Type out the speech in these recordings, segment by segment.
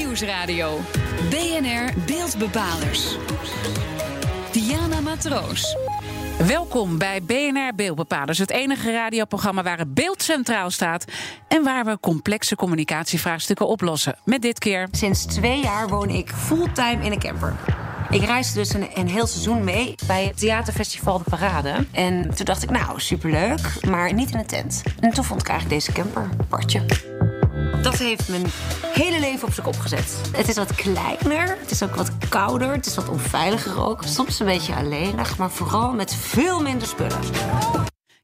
Nieuwsradio. BNR Beeldbepalers. Diana Matroos. Welkom bij BNR Beeldbepalers, het enige radioprogramma waar het beeld centraal staat en waar we complexe communicatievraagstukken oplossen. Met dit keer. Sinds twee jaar woon ik fulltime in een camper. Ik reisde dus een, een heel seizoen mee bij het theaterfestival De Parade. En toen dacht ik, nou, superleuk, maar niet in een tent. En toen vond ik eigenlijk deze camper, Bartje. Dat heeft mijn hele leven op zijn kop gezet. Het is wat kleiner, het is ook wat kouder, het is wat onveiliger ook. Soms een beetje alleenig, maar vooral met veel minder spullen.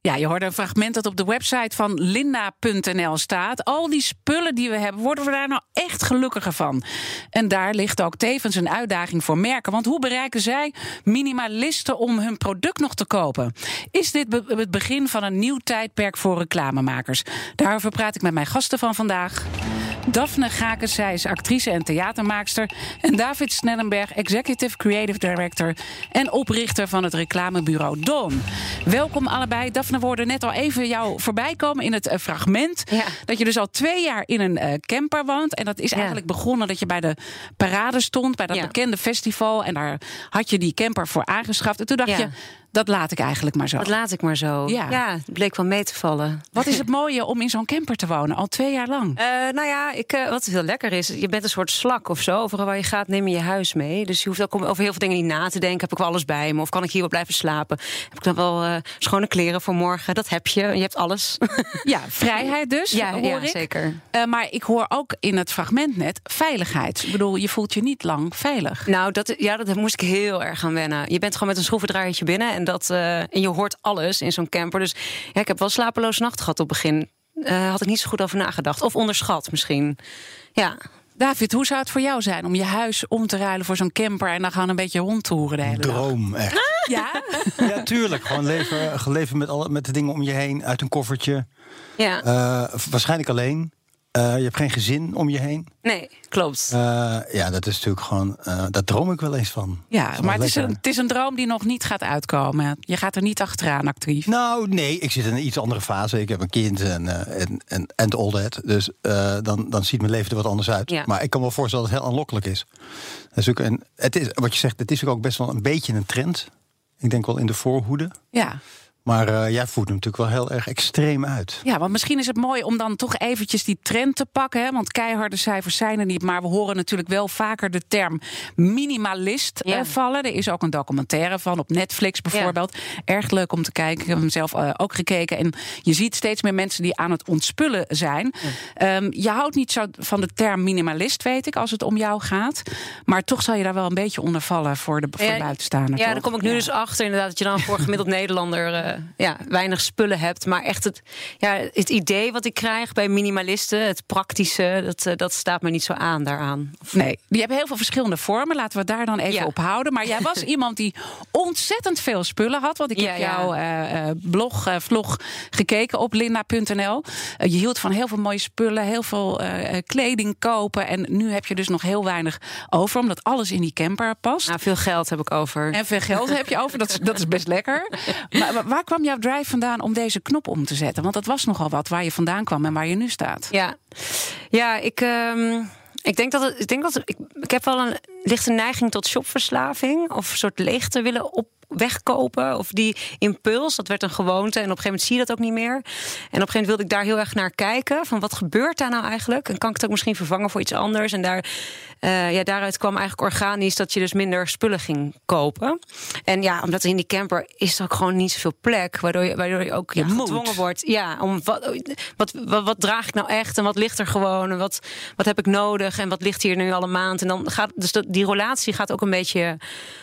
Ja, je hoorde een fragment dat op de website van linda.nl staat. Al die spullen die we hebben, worden we daar nou echt gelukkiger van? En daar ligt ook tevens een uitdaging voor merken. Want hoe bereiken zij minimalisten om hun product nog te kopen? Is dit het begin van een nieuw tijdperk voor reclamemakers? Daarover praat ik met mijn gasten van vandaag. Daphne Gakens, zij is actrice en theatermaakster. En David Snellenberg, executive creative director en oprichter van het reclamebureau Don. Welkom allebei. Daphne, we hoorden net al even jou voorbij komen in het uh, fragment. Ja. Dat je dus al twee jaar in een uh, camper woont. En dat is eigenlijk begonnen dat je bij de parade stond, bij dat Ja. bekende festival. En daar had je die camper voor aangeschaft. En toen dacht je, dat laat ik eigenlijk maar zo. Dat laat ik maar zo. Ja. het bleek wel mee te vallen. Wat is het mooie om in zo'n camper te wonen, al twee jaar lang? Eh, nou ja, ik, eh, wat heel lekker is, je bent een soort slak of zo. Overal waar je gaat, neem je je huis mee. Dus je hoeft ook over heel veel dingen niet na te denken. Heb ik wel alles bij me? Of kan ik hier wel blijven slapen? Heb ik dan wel eh, schone kleren voor morgen? Dat heb je. Je hebt alles. Ja, vrijheid dus, ja, hoor ja ik. zeker. Maar ik hoor ook in het fragment net veiligheid. Ik bedoel, je voelt je niet lang veilig. Nou, dat, ja, dat moest ik heel erg aan wennen. Je bent gewoon met een schroevendraaiertje binnen en, dat, eh, en je hoort alles in zo'n camper. Dus ja, ik heb wel slapeloze nachten gehad op het begin. Eh, had ik niet zo goed over nagedacht. Of onderschat misschien. Ja. David, hoe zou het voor jou zijn om je huis om te ruilen voor zo'n camper en dan gaan een beetje rondtoeren de hele dag? Droom, echt. Ja? Ja, tuurlijk. Gewoon leven, leven met, alle, met de dingen om je heen, uit een koffertje. ja. Eh, waarschijnlijk alleen. Eh, je hebt geen gezin om je heen. Nee, klopt. Eh, ja, dat is natuurlijk gewoon. eh daar droom ik wel eens van. Ja, maar het is, een, het is een droom die nog niet gaat uitkomen. Je gaat er niet achteraan actief. Nou, nee, ik zit in een iets andere fase. Ik heb een kind en, en, en, en all that. Dus dan, dan ziet mijn leven er wat anders uit. Ja. Maar ik kan me voorstellen dat het heel aanlokkelijk is. Dat is ook een, het is, wat je zegt, het is ook best wel een beetje een trend. Ik denk wel in de voorhoede. Ja. Maar eh, jij voert hem natuurlijk wel heel erg extreem uit. ja, want misschien is het mooi om dan toch eventjes die trend te pakken. Hè? Want keiharde cijfers zijn er niet. Maar we horen natuurlijk wel vaker de term minimalist eh, vallen. Er is ook een documentaire van op Netflix bijvoorbeeld. Erg leuk om te kijken. Ik heb hem zelf eh, ook gekeken. En je ziet steeds meer mensen die aan het ontspullen zijn. Ehm, je houdt niet zo van de term minimalist, weet ik, als het om jou gaat. Maar toch zal je daar wel een beetje onder vallen voor de, voor Ja, buitenstaander. Ja, daar kom ik nu Ja. dus achter inderdaad dat je dan voor gemiddeld Nederlander eh, ja, weinig spullen hebt. Maar echt het, ja, het idee wat ik krijg bij minimalisten, het praktische, dat, eh, dat staat me niet zo aan daaraan. Nee, die hebben heel veel verschillende vormen. Laten we het daar dan even Ja. op houden. Maar jij was iemand die ontzettend veel spullen had. Want ik Ja, heb jouw eh, eh, blog, vlog gekeken op linda.nl. Je hield van heel veel mooie spullen, heel veel kleding kopen. En nu heb je dus nog heel weinig over, omdat alles in die camper past. Nou, veel geld heb ik over. En veel geld heb je over, dat is, dat is best lekker. Maar, maar waar kwam jouw drive vandaan om deze knop om te zetten? Want dat was nogal wat waar je vandaan kwam en waar je nu staat. Ja, ja ik, ehm, ik denk dat het, ik denk dat ik, heb wel een lichte neiging tot shopverslaving of soort leegte willen op wegkopen of die impuls dat werd een gewoonte en op een gegeven moment zie je dat ook niet meer. En op een gegeven moment wilde ik daar heel erg naar kijken van wat gebeurt daar nou eigenlijk? En kan ik het ook misschien vervangen voor iets anders? En daar eh, ja daaruit kwam eigenlijk organisch dat je dus minder spullen ging kopen. En ja omdat in die camper is er ook gewoon niet zoveel plek waardoor je waardoor je ook ja, gedwongen wordt. Ja om wat, wat, wat, wat draag ik nou echt en wat ligt er gewoon? En wat, wat heb ik nodig? En wat ligt hier nu al een maand? En dan gaat dus dat, die relatie gaat ook een beetje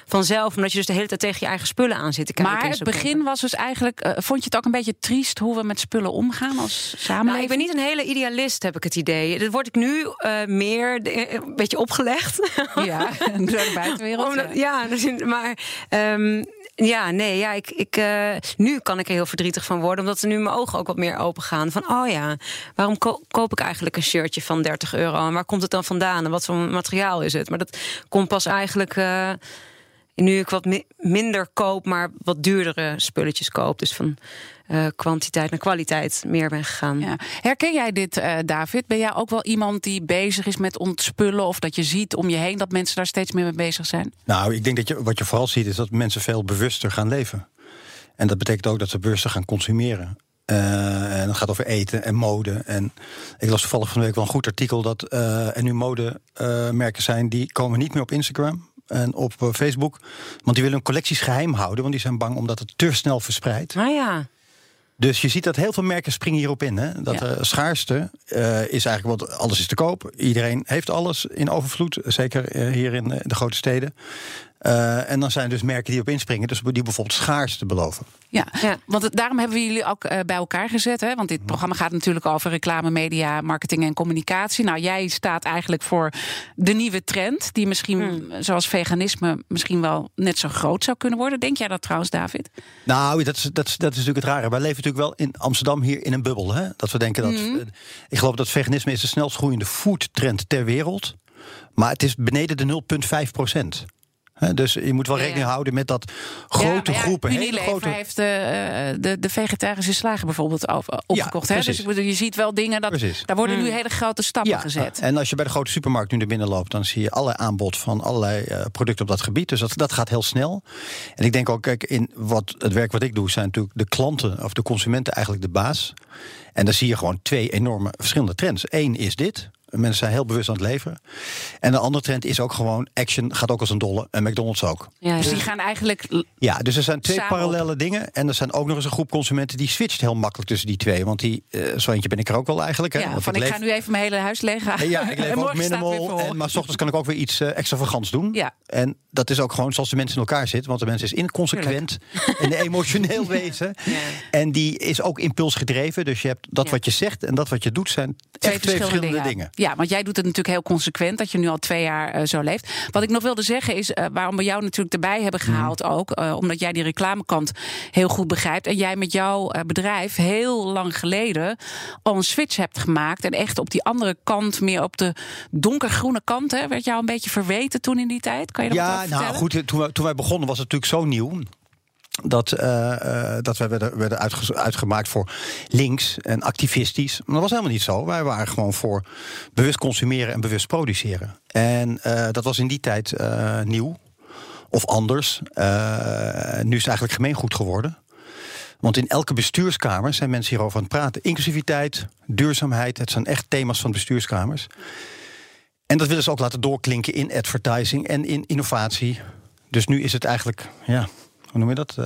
vanzelf omdat je dus de hele tijd tegen je eigen spullen aan zit te kijken. Maar het begin was dus eigenlijk. eh, vond je het ook een beetje triest hoe we met spullen omgaan als samenleving? Nou, ik ben niet een hele idealist, heb ik het idee. Dat word ik nu eh, meer de- een beetje opgelegd. Ja, door de buitenwereld. Omdat- ja. ja, dus maar ehm, ja, nee, ja, ik, ik, eh, nu kan ik er heel verdrietig van worden, omdat er nu mijn ogen ook wat meer open gaan. Van, oh ja, waarom ko- koop ik eigenlijk een shirtje van 30 euro? En waar komt het dan vandaan? En wat voor materiaal is het? Maar dat komt pas eigenlijk. Nu ik wat mi- minder koop, maar wat duurdere spulletjes koop. Dus van eh, kwantiteit naar kwaliteit meer ben gegaan. Ja. Herken jij dit, eh, David? Ben jij ook wel iemand die bezig is met ontspullen? Of dat je ziet om je heen dat mensen daar steeds meer mee bezig zijn? Nou, ik denk dat je, wat je vooral ziet is dat mensen veel bewuster gaan leven. En dat betekent ook dat ze bewuster gaan consumeren. Eh, en dat gaat over eten en mode. En ik las toevallig van de week wel een goed artikel dat eh, er nu modemerken zijn die komen niet meer op Instagram en op eh, Facebook. Want die willen hun collecties geheim houden, want die zijn bang omdat het te snel verspreidt. Ah ja. Dus je ziet dat heel veel merken springen hierop in. Hè? Dat Ja. de schaarste eh, is eigenlijk, want alles is te koop. Iedereen heeft alles in overvloed, zeker eh, hier in eh, de grote steden. Eh, en dan zijn er dus merken die op inspringen, dus die bijvoorbeeld schaarste beloven. Ja, Ja. want het- daarom hebben we jullie ook eh, bij elkaar gezet. Hè? Want dit programma gaat natuurlijk over reclame, media, marketing en communicatie. Nou, jij staat eigenlijk voor de nieuwe trend, die misschien, zoals veganisme, misschien wel net zo groot zou kunnen worden. Denk jij dat trouwens, David? Nou, dat is, dat, is, dat is natuurlijk het rare. Wij leven natuurlijk wel in Amsterdam hier in een bubbel. Hè? Dat we denken dat. Eh, ik geloof dat veganisme is de snelst groeiende foodtrend ter wereld. Maar het is beneden de 0,5 procent. Dus je moet wel Ja, ja. rekening houden met dat grote ja, groepen. hele Unilever grote, heeft eh, eh, de, de vegetarische slager bijvoorbeeld over- opgekocht. hè? Dus je ziet wel dingen, dat, Precies. daar worden nu hele grote stappen gezet. En als je bij de grote supermarkt nu naar binnen loopt, dan zie je allerlei aanbod van allerlei eh, producten op dat gebied. Dus dat, dat gaat heel snel. En ik denk ook, kijk, in wat, het werk wat ik doe, zijn natuurlijk de klanten of de consumenten eigenlijk de baas. En dan zie je gewoon twee enorme verschillende trends. Eén is dit. Mensen zijn heel bewust aan het leveren. En de andere trend is ook gewoon action gaat ook als een dolle. En McDonald's ook. Ja, Dus ja. die gaan eigenlijk Ja, dus er zijn twee op. parallele dingen. En er zijn ook nog eens een groep consumenten die switcht heel makkelijk tussen die twee. Want die, eh, zo eentje ben ik er ook wel eigenlijk. Hè? ja, Want van ik leef- ga nu even mijn hele huis leeghalen. ja, ik leef En ook minimal. En, maar s ochtends kan ik ook weer iets eh, extravagants doen. Ja. En dat is ook gewoon zoals de mensen in elkaar zitten. Want de mens is inconsequent en emotioneel wezen. En die is ook impulsgedreven. Dus je hebt dat Ja. wat je zegt en dat wat je doet zijn echt twee verschillende dingen. Ja, want jij doet het natuurlijk heel consequent dat je nu al twee jaar eh, zo leeft. Wat ik nog wilde zeggen is eh, waarom we jou natuurlijk erbij hebben Mhm. gehaald ook. eh, omdat jij die reclamekant heel goed begrijpt. En jij met jouw bedrijf heel lang geleden al een switch hebt gemaakt. En echt op die andere kant, meer op de donkergroene kant, hè, werd jou een beetje verweten toen in die tijd. Kan je dat Ja, nou goed, toen wij, toen wij begonnen was het natuurlijk zo nieuw. Dat, eh, dat wij werden, werden uitge- uitgemaakt voor links en activistisch. Maar dat was helemaal niet zo. Wij waren gewoon voor bewust consumeren en bewust produceren. En eh, dat was in die tijd nieuw of anders. Nu is het eigenlijk gemeengoed geworden. Want in elke bestuurskamer zijn mensen hierover aan het praten. Inclusiviteit, duurzaamheid, het zijn echt thema's van bestuurskamers. En dat willen ze ook laten doorklinken in advertising en in innovatie. Dus nu is het eigenlijk, ja, hoe noem je dat? Eh,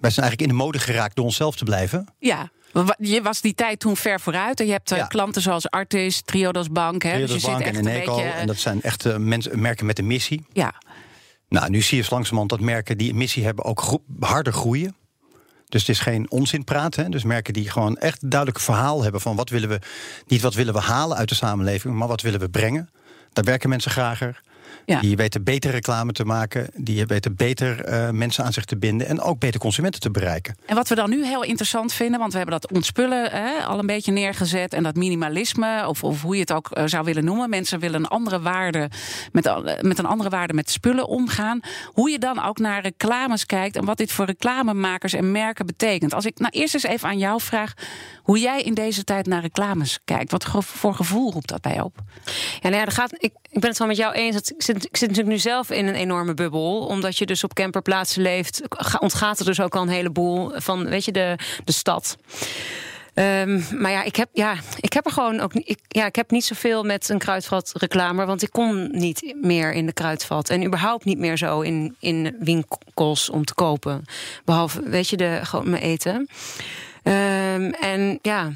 wij zijn eigenlijk in de mode geraakt door onszelf te blijven. Ja. Je was die tijd toen ver vooruit. En je hebt eh, Ja. klanten zoals Artis, Triodos Bank. Hè? Triodos dus je Bank zit en echt een Eneco. beetje. En dat zijn echt mensen, merken met een missie. Ja, Nou, nu zie je langzamerhand dat merken die een missie hebben ook gro- harder groeien. Dus het is geen onzin praten. Hè? Dus merken die gewoon echt een duidelijk verhaal hebben van wat willen we, niet wat willen we halen uit de samenleving, maar wat willen we brengen. Daar werken mensen grager. Ja. Die weten beter reclame te maken. Die weten beter eh, mensen aan zich te binden. En ook beter consumenten te bereiken. En wat we dan nu heel interessant vinden, want we hebben dat ontspullen hè, al een beetje neergezet. En dat minimalisme, of, of hoe je het ook eh, zou willen noemen. Mensen willen een andere waarde met, eh, met een andere waarde met spullen omgaan. Hoe je dan ook naar reclames kijkt en wat dit voor reclamemakers en merken betekent. Als ik nou eerst eens even aan jou vraag hoe jij in deze tijd naar reclames kijkt. Wat voor gevoel roept dat bij je op? Ja, nou ja, er gaat, ik, ik ben het wel met jou eens. Dat, ik, zit, natuurlijk nu zelf in een enorme bubbel. Omdat je dus op camperplaatsen leeft, ga- ontgaat er dus ook al een heleboel van, weet je, de, de stad. Ehm, maar ja ik, heb, ja, ik heb er gewoon ook. Ik, ja, ik heb niet zoveel met een kruidvat reclame. Want ik kom niet meer in de kruidvat. En überhaupt niet meer zo in, in winkels om te kopen. Behalve, weet je, de, gewoon mijn eten. Ehm, en ja,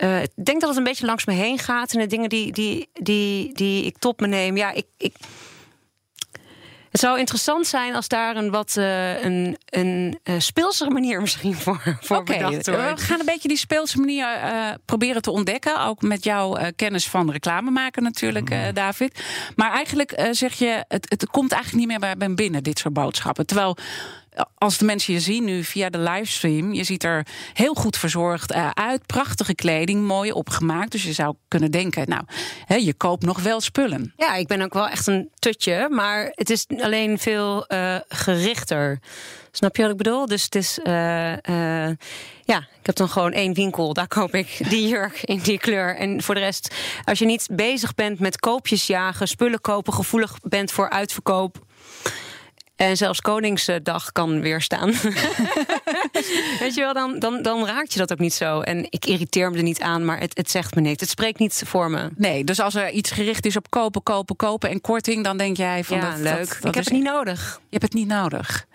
ik eh, ik denk dat het een beetje langs me heen gaat. En de dingen die, die, die, die ik tot me neem. Ja, ik. ik het zou interessant zijn als daar een wat eh, een, een eh, speelsere manier misschien voor, voor Oké, bedacht we wordt. gaan een beetje die speelse manier eh, proberen te ontdekken. Ook met jouw eh, kennis van reclame maken natuurlijk, eh, David. Maar eigenlijk eh, zeg je, het, het komt eigenlijk niet meer bij ben binnen, dit soort boodschappen. Terwijl als de mensen je zien nu via de livestream, je ziet er heel goed verzorgd eh, uit. Prachtige kleding, mooi opgemaakt. Dus je zou kunnen denken, nou, hè, je koopt nog wel spullen. Ja, ik ben ook wel echt een tutje, maar het is alleen veel uh, gerichter. Snap je wat ik bedoel? Dus het is. Uh, ja, ik heb dan gewoon één winkel. Daar koop ik die jurk in die kleur. En voor de rest, als je niet bezig bent met koopjes jagen, spullen kopen, gevoelig bent voor uitverkoop. En zelfs Koningsdag kan weerstaan. Weet je wel, dan, dan, dan raakt je dat ook niet zo. En ik irriteer me er niet aan, maar het, het zegt me niks. Het spreekt niet voor me. Nee, dus als er iets gericht is op kopen, kopen, kopen en korting, dan denk jij van ja, dat, leuk. Dat, ik heb het niet nodig. Je hebt het niet nodig.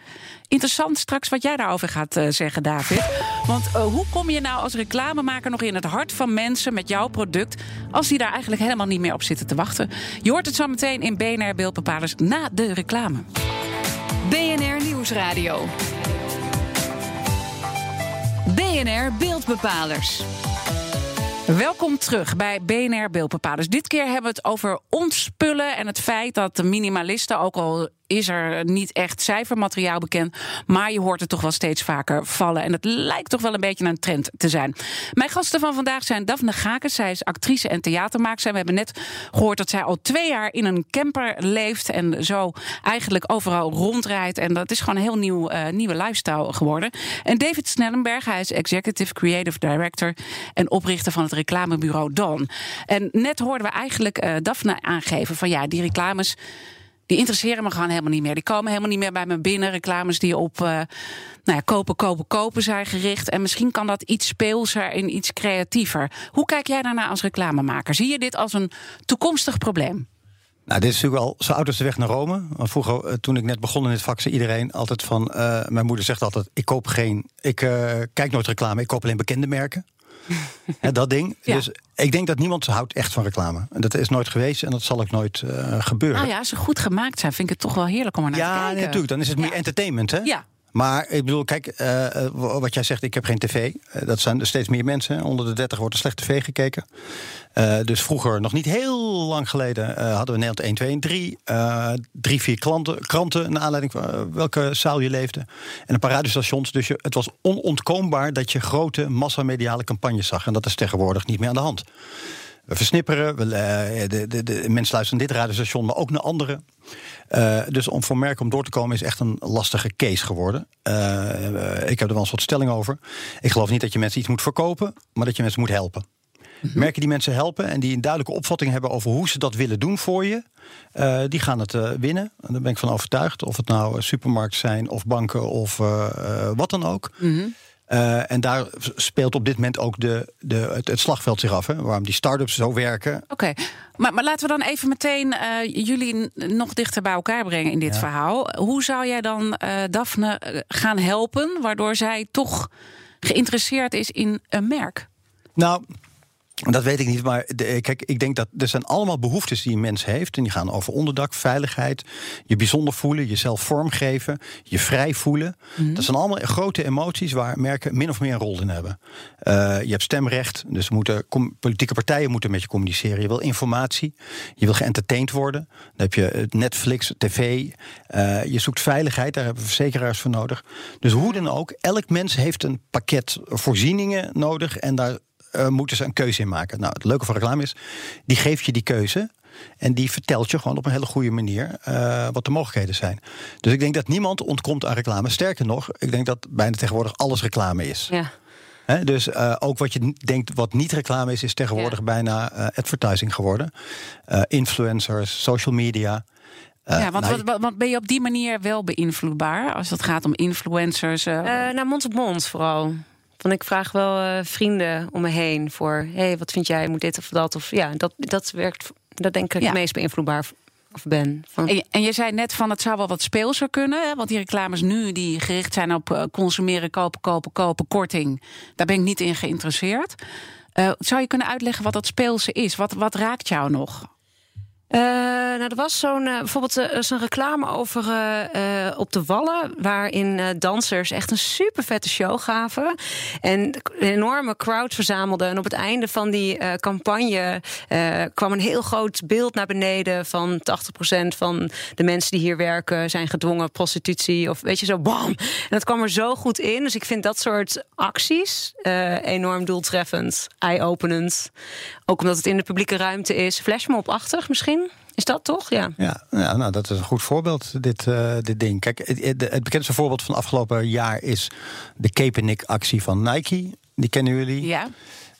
Interessant straks wat jij daarover gaat uh, zeggen, David. Want uh, hoe kom je nou als reclamemaker nog in het hart van mensen met jouw product... als die daar eigenlijk helemaal niet meer op zitten te wachten? Je hoort het zo meteen in BNR Beeldbepalers na de reclame. BNR Nieuwsradio. BNR Beeldbepalers. Welkom terug bij BNR Beeldbepalers. Dit keer hebben we het over ontspullen en het feit dat de minimalisten, ook al is er niet echt cijfermateriaal bekend. Maar je hoort het toch wel steeds vaker vallen. En het lijkt toch wel een beetje een trend te zijn. Mijn gasten van vandaag zijn Daphne Gakens. Zij is actrice en theatermaakster. We hebben net gehoord dat zij al twee jaar in een camper leeft. En zo eigenlijk overal rondrijdt. En dat is gewoon een heel nieuw, uh, nieuwe lifestyle geworden. En David Snellenberg, hij is Executive Creative Director. En oprichter van het reclamebureau Dawn. En net hoorden we eigenlijk uh, Daphne aangeven van ja, die reclames die interesseren me gewoon helemaal niet meer. Die komen helemaal niet meer bij me binnen. Reclames die op uh, nou ja, kopen, kopen, kopen zijn gericht. En misschien kan dat iets speelser en iets creatiever. Hoe kijk jij daarna als reclamemaker? Zie je dit als een toekomstig probleem? Nou, dit is natuurlijk al zo oud als de weg naar Rome. Vroeger, uh, toen ik net begon in het vak, zei iedereen altijd van... Uh, mijn moeder zegt altijd, ik koop geen... Ik kijk nooit reclame, ik koop alleen bekende merken. He, dat ding. Ja. Dus ik denk dat niemand houdt echt van reclame. Dat is nooit geweest en dat zal ook nooit uh, gebeuren. Nou ja, als ze goed gemaakt zijn, vind ik het toch wel heerlijk om er naar ja, te kijken. Ja, natuurlijk. Dan is het meer entertainment, hè? Ja. Maar ik bedoel, kijk, uh, wat jij zegt, ik heb geen tv. Uh, dat zijn er steeds meer mensen. Onder de 30 wordt er slecht tv gekeken. Dus vroeger, nog niet heel lang geleden, hadden we Nederland 1, 2 en 3. drie, vier klanten, kranten, naar aanleiding van welke zaal je leefde. En een paar radiostations. Dus je, het was onontkoombaar dat je grote massamediale campagnes zag. En dat is tegenwoordig niet meer aan de hand. We versnipperen, we, de, de, de, mensen luisteren dit radiostation, maar ook naar andere. Uh, dus om voor merken om door te komen is echt een lastige case geworden. Uh, ik heb er wel een soort stelling over. Ik geloof niet dat je mensen iets moet verkopen, maar dat je mensen moet helpen. -hmm. Merken die mensen helpen en die een duidelijke opvatting hebben over hoe ze dat willen doen voor je, uh, die gaan het uh, winnen. En daar ben ik van overtuigd. Of het nou supermarkten zijn of banken of uh, wat dan ook. Mm -hmm. Uh, en daar speelt op dit moment ook de, de, het, het slagveld zich af. Hè, waarom die start-ups zo werken. Oké, okay. maar, maar laten we dan even meteen uh, jullie nog dichter bij elkaar brengen in dit ja. verhaal. Hoe zou jij dan uh, Daphne gaan helpen, waardoor zij toch geïnteresseerd is in een merk? Nou, dat weet ik niet, maar de, kijk, ik denk dat er zijn allemaal behoeftes die een mens heeft. En die gaan over onderdak, veiligheid, je bijzonder voelen, jezelf vormgeven, je vrij voelen. Mm. Dat zijn allemaal grote emoties waar merken min of meer een rol in hebben. Uh, je hebt stemrecht, dus moeten, politieke partijen moeten met je communiceren. Je wil informatie, je wil geëntertained worden. Dan heb je Netflix, tv. Uh, je zoekt veiligheid, daar hebben we verzekeraars voor nodig. Dus hoe dan ook, elk mens heeft een pakket voorzieningen nodig en daar uh, moeten ze een keuze in maken. Nou, het leuke van reclame is, die geeft je die keuze. En die vertelt je gewoon op een hele goede manier uh, wat de mogelijkheden zijn. Dus ik denk dat niemand ontkomt aan reclame. Sterker nog, ik denk dat bijna tegenwoordig alles reclame is. Ja. He, dus uh, ook wat je denkt wat niet reclame is, is tegenwoordig ja. bijna uh, advertising geworden. influencers, social media. ja, want nou, wat, wat ben je op die manier wel beïnvloedbaar als het gaat om influencers? nou, mond op mond vooral. Want ik vraag wel uh, vrienden om me heen voor... hé, hey, wat vind jij, moet dit of dat? Of, ja, dat, dat werkt, dat denk ik ja. het meest beïnvloedbaar of ben. Van... En, je, en, je zei net van het zou wel wat speelser kunnen. Hè? Want die reclames nu die gericht zijn op uh, consumeren, kopen, kopen, kopen, korting. Daar ben ik niet in geïnteresseerd. Uh, zou je kunnen uitleggen wat dat speelse is? Wat, wat raakt jou nog? Uh, nou, er was zo'n uh, bijvoorbeeld uh, zo'n reclame over op de Wallen, waarin dansers echt een super vette show gaven en een enorme crowd verzamelden. En op het einde van die campagne kwam een heel groot beeld naar beneden van 80% van de mensen die hier werken zijn gedwongen prostitutie of weet je zo, bam. En dat kwam er zo goed in. Dus ik vind dat soort acties enorm doeltreffend, eye-openend. Ook omdat het in de publieke ruimte is. Flashmob-achtig misschien. Is dat toch? Ja. Ja, ja nou, dat is een goed voorbeeld, dit, uh, dit ding. Kijk, het, het, bekendste voorbeeld van afgelopen jaar is de Kaepernick-actie van Nike. Die kennen jullie? Ja.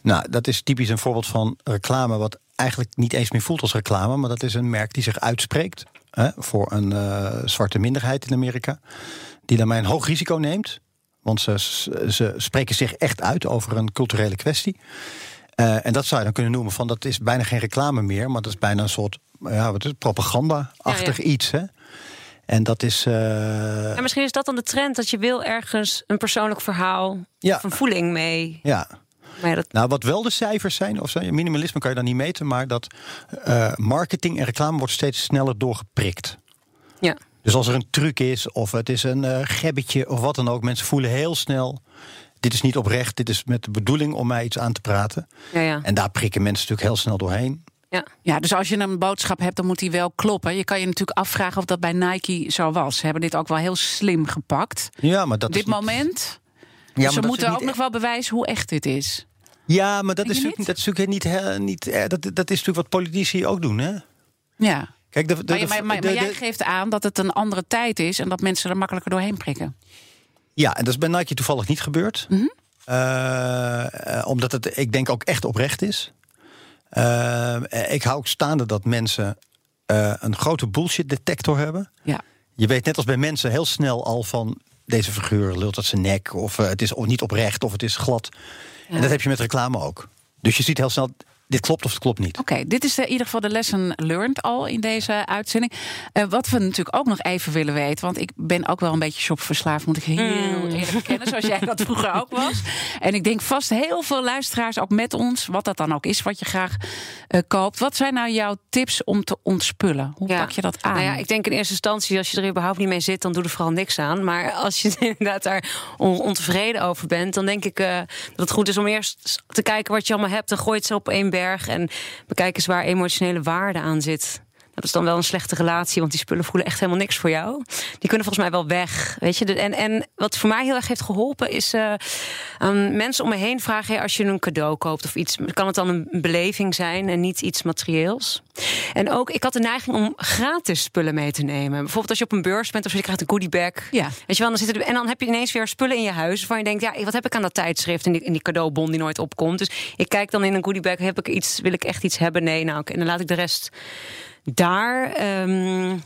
Nou, dat is typisch een voorbeeld van reclame... wat eigenlijk niet eens meer voelt als reclame... maar dat is een merk die zich uitspreekt... Hè, voor een uh, zwarte minderheid in Amerika... die daarmee een hoog risico neemt... want ze, ze spreken zich echt uit over een culturele kwestie... Uh, en dat zou je dan kunnen noemen van dat is bijna geen reclame meer, maar dat is bijna een soort ja, wat is het, propaganda-achtig iets. Hè? En dat is. Uh... En misschien is dat dan de trend dat je wil ergens een persoonlijk verhaal ja. of een voeling mee. Ja. Maar dat... Nou, wat wel de cijfers zijn, of zijn, minimalisme kan je dan niet meten, maar dat uh, marketing en reclame wordt steeds sneller doorgeprikt. Ja. Dus als er een truc is, of het is een uh, gebbetje, of wat dan ook, mensen voelen heel snel dit is niet oprecht, dit is met de bedoeling om mij iets aan te praten. Ja, ja. En daar prikken mensen natuurlijk heel snel doorheen. Ja. ja, dus als je een boodschap hebt, dan moet die wel kloppen. Je kan je natuurlijk afvragen of dat bij Nike zo was. Ze hebben dit ook wel heel slim gepakt. Ja, maar dat dit moment. Ja, dus ze moeten ook nog wel bewijzen hoe echt dit is. Ja, maar dat is, natuurlijk, dat is natuurlijk niet, niet eh, dat, dat is natuurlijk wat politici ook doen, hè? Ja. Kijk, de, de, maar, maar, maar jij geeft aan dat het een andere tijd is en dat mensen er makkelijker doorheen prikken. Ja, en dat is bij Nike toevallig niet gebeurd. Mm -hmm. omdat het, ik denk, ook echt oprecht is. Uh, ik hou ook staande dat mensen uh, een grote bullshit detector hebben. Ja. Je weet net als bij mensen heel snel al van deze figuur lult uit zijn nek, of het is niet oprecht, of het is glad. Ja. En dat heb je met reclame ook. Dus je ziet heel snel, dit klopt of het klopt niet. Oké, dit is in ieder geval de lesson learned al in deze uitzending. Uh, wat we natuurlijk ook nog even willen weten, want ik ben ook wel een beetje shopverslaafd, moet ik heel mm. eerlijk bekennen, zoals jij dat vroeger ook was. En ik denk vast heel veel luisteraars ook met ons, wat dat dan ook is wat je graag uh, koopt. Wat zijn nou jouw tips om te ontspullen? Hoe ja. pak je dat aan? Nou ja, ik denk in eerste instantie, als je er überhaupt niet mee zit, dan doe er vooral niks aan. Maar als je inderdaad daar on ontevreden over bent, dan denk ik uh, dat het goed is om eerst te kijken wat je allemaal hebt en gooi het zo op één berg en bekijk eens waar emotionele waarde aan zit. Dat is dan wel een slechte relatie, want die spullen voelen echt helemaal niks voor jou. Die kunnen volgens mij wel weg. Weet je? En, en wat voor mij heel erg heeft geholpen, is uh, aan mensen om me heen vragen: hey, als je een cadeau koopt of iets, kan het dan een beleving zijn en niet iets materieels? En ook, ik had de neiging om gratis spullen mee te nemen. Bijvoorbeeld als je op een beurs bent of je krijgt een goodiebag. Ja. Weet je wel, dan zit er, en dan heb je ineens weer spullen in je huis waarvan je denkt: ja, wat heb ik aan dat tijdschrift en die, die cadeaubon die nooit opkomt. Dus ik kijk dan in een goodiebag: heb ik iets, wil ik echt iets hebben? Nee, nou, en dan laat ik de rest daar. Um,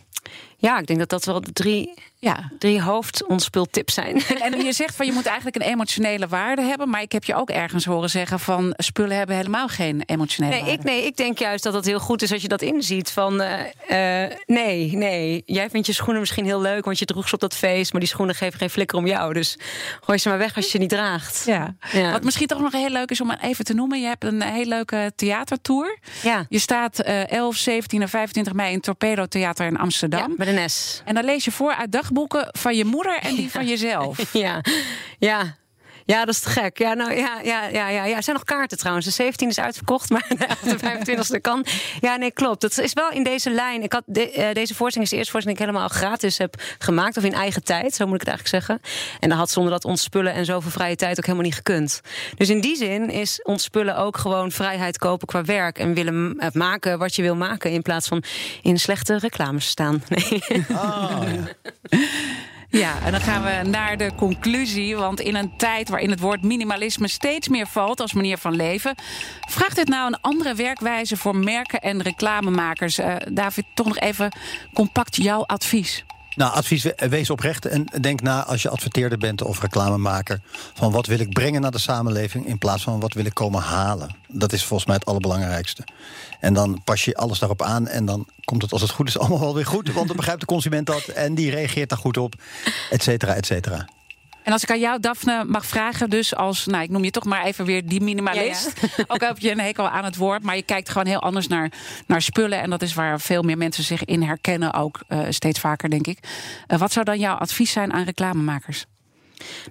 ja, ik denk dat dat wel de drie, ja. drie hoofdonspultips zijn. En je zegt van je moet eigenlijk een emotionele waarde hebben. Maar ik heb je ook ergens horen zeggen van spullen hebben helemaal geen emotionele nee, waarde. Ik, nee, ik denk juist dat het heel goed is als je dat inziet. Van uh, uh, nee, nee. Jij vindt je schoenen misschien heel leuk, want je droeg ze op dat feest. Maar die schoenen geven geen flikker om jou. Dus gooi ze maar weg als je ze niet draagt. Ja. ja. Wat misschien toch nog heel leuk is om even te noemen. Je hebt een heel leuke theatertour. Ja. Je staat uh, 11, 17 en 25 mei in Torpedo Theater in Amsterdam. Ja, NS. En dan lees je voor uit dagboeken van je moeder en die van jezelf. Ja, ja. Ja, dat is te gek. Ja, nou, ja, ja, ja, ja, ja. Er zijn nog kaarten trouwens. De 17 is uitverkocht, maar de 25e kan. Ja, nee, klopt. Dat is wel in deze lijn. Ik had de, uh, deze voorstelling is de eerste voorstelling die ik helemaal gratis heb gemaakt. Of in eigen tijd, zo moet ik het eigenlijk zeggen. En dat had zonder dat ontspullen en zoveel vrije tijd ook helemaal niet gekund. Dus in die zin is ontspullen ook gewoon vrijheid kopen qua werk. En willen maken wat je wil maken. In plaats van in slechte reclames staan. Nee. Oh, ja. Ja, en dan gaan we naar de conclusie. Want in een tijd waarin het woord minimalisme steeds meer valt als manier van leven, vraagt dit nou een andere werkwijze voor merken en reclamemakers? Uh, David, toch nog even compact jouw advies. Nou, advies, wees oprecht en denk na als je adverteerder bent of reclamemaker. Van wat wil ik brengen naar de samenleving in plaats van wat wil ik komen halen. Dat is volgens mij het allerbelangrijkste. En dan pas je alles daarop aan en dan komt het als het goed is allemaal wel weer goed. Want dan begrijpt de consument dat en die reageert daar goed op, et cetera, et cetera. En als ik aan jou, Daphne, mag vragen, dus als, nou, ik noem je toch maar even weer die minimalist. Ook heb je een hekel aan het woord, maar je kijkt gewoon heel anders naar, naar spullen. En dat is waar veel meer mensen zich in herkennen, ook uh, steeds vaker, denk ik. Uh, wat zou dan jouw advies zijn aan reclamemakers?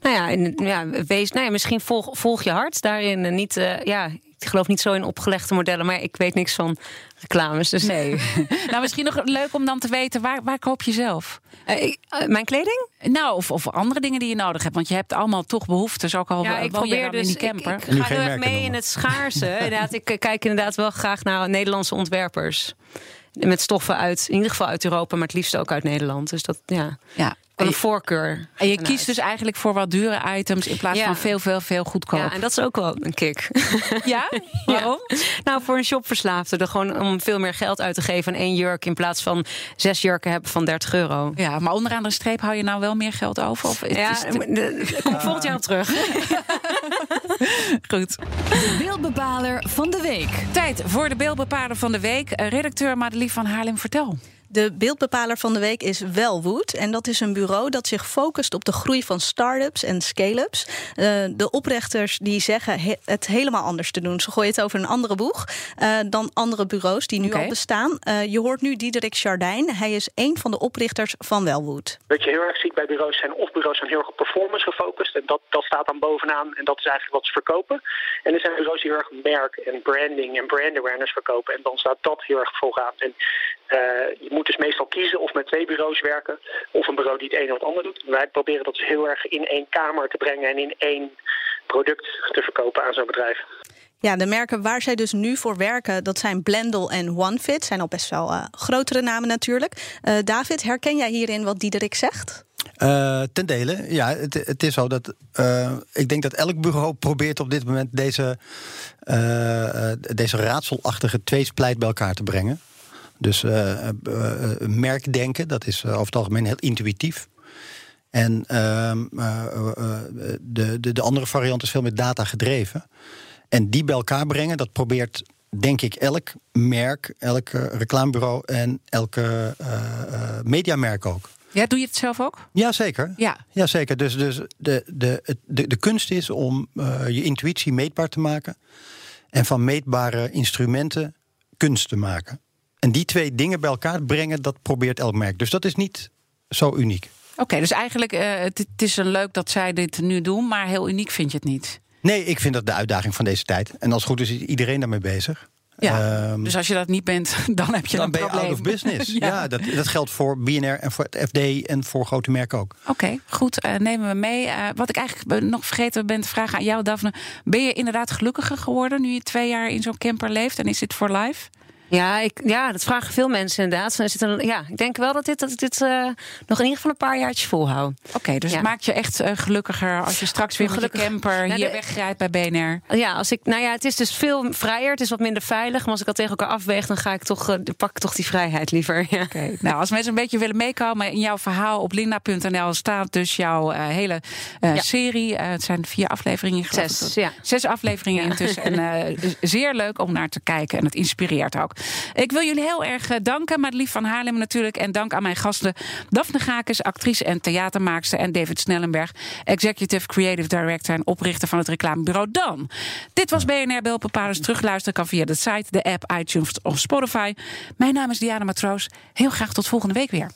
Nou ja, en, ja, wees, nou ja misschien volg, volg je hart daarin. Niet, uh, ja, ik geloof niet zo in opgelegde modellen, maar ik weet niks van reclames. Dus. Nee. nou, misschien nog leuk om dan te weten, waar, waar koop je zelf? Uh, ik, uh, mijn kleding? Nou, of, of andere dingen die je nodig hebt. Want je hebt allemaal toch behoeftes, ook al ja, ik probeer dus, in die camper. Ik, ik ga heel erg mee in het schaarse. inderdaad, ik kijk inderdaad wel graag naar Nederlandse ontwerpers. Met stoffen uit, in ieder geval uit Europa, maar het liefst ook uit Nederland. Dus dat, ja. ja een voorkeur. En je kiest dus eigenlijk voor wat dure items in plaats van veel, veel, veel goedkoop. Ja, en dat is ook wel een kick. Ja? Waarom? Nou, voor een shopverslaafde. Er gewoon om veel meer geld uit te geven aan één jurk in plaats van zes jurken hebben van 30 euro. Ja, maar onderaan de streep hou je nou wel meer geld over? Of ja, is het... kom volgend jaar op terug. Goed. De beeldbepaler van de week. Tijd voor de beeldbepaler van de week. Redacteur Madelief van Haarlem, vertel. De beeldbepaler van de week is Wellwood. En dat is een bureau dat zich focust op de groei van start-ups en scale-ups. Uh, de oprichters die zeggen he het helemaal anders te doen. Ze gooien het over een andere boeg uh, dan andere bureaus die nu okay. al bestaan. Uh, je hoort nu Diederik Chardijn. Hij is een van de oprichters van Wellwood. Wat je heel erg ziet bij bureaus zijn of bureaus zijn heel erg op performance gefocust. En dat, dat staat dan bovenaan en dat is eigenlijk wat ze verkopen. En er zijn bureaus die heel erg merk en branding en brand awareness verkopen. En dan staat dat heel erg vooraan. En je moet dus meestal kiezen of met twee bureaus werken of een bureau die het een of het ander doet. Wij proberen dat dus heel erg in één kamer te brengen en in één product te verkopen aan zo'n bedrijf. Ja, de merken waar zij dus nu voor werken, dat zijn Blendel en OneFit. Zijn al best wel uh, grotere namen natuurlijk. Uh, David, herken jij hierin wat Diederik zegt? Uh, ten dele, ja. Het, het is zo dat uh, ik denk dat elk bureau probeert op dit moment deze, uh, deze raadselachtige tweespleit bij elkaar te brengen. Dus uh, uh, merkdenken, dat is over het algemeen heel intuïtief. En ehm, de, de, de andere variant is veel meer data gedreven. En die bij elkaar brengen, dat probeert denk ik elk merk, elk reclamebureau en elke mediamerk ook. Ja, doe je het zelf ook? Jazeker. Ja. Jazeker. Dus, dus de, de, de, de kunst is om uh, je intuïtie meetbaar te maken. En van meetbare instrumenten kunst te maken. En die twee dingen bij elkaar brengen, dat probeert elk merk. Dus dat is niet zo uniek. Oké, okay, dus eigenlijk uh, het, het is een leuk dat zij dit nu doen, maar heel uniek vind je het niet? Nee, ik vind dat de uitdaging van deze tijd. En als het goed is, is iedereen daarmee bezig. Ja, um, dus als je dat niet bent, dan heb je dan een ben je probleem. out of business. ja, ja dat, dat, geldt voor BNR en voor het FD en voor grote merken ook. Oké, okay, goed. Uh, nemen we mee. Uh, wat ik eigenlijk nog vergeten ben te vragen aan jou, Daphne. Ben je inderdaad gelukkiger geworden nu je twee jaar in zo'n camper leeft? En is dit voor life? Ja, ik, ja, dat vragen veel mensen inderdaad. Er zit een, ja, ik denk wel dat dit, dat dit uh, nog in ieder geval een paar jaartjes volhoudt. Oké, okay, dus ja. het maakt je echt uh, gelukkiger als je straks weer gelukkig. met je camper nou, hier de, wegrijdt bij BNR. Ja, als ik, nou ja, het is dus veel vrijer. Het is wat minder veilig. Maar als ik dat tegen elkaar afweeg, dan ga ik toch, uh, pak ik toch die vrijheid liever. Ja. Okay. Nou, als mensen een beetje willen meekomen in jouw verhaal op linda.nl staat dus jouw hele ja. serie. het zijn vier afleveringen. Zes, ja. Zes afleveringen intussen. En zeer leuk om naar te kijken. En het inspireert ook. Ik wil jullie heel erg danken, Madelief van Haarlem natuurlijk. En dank aan mijn gasten Daphne Gakes, actrice en theatermaakster. En David Snellenberg, executive creative director en oprichter van het reclamebureau Dan. Dit was BNR Beeldbepalers. Terugluisteren kan via de site, de app, iTunes of Spotify. Mijn naam is Diana Matroos. Heel graag tot volgende week weer.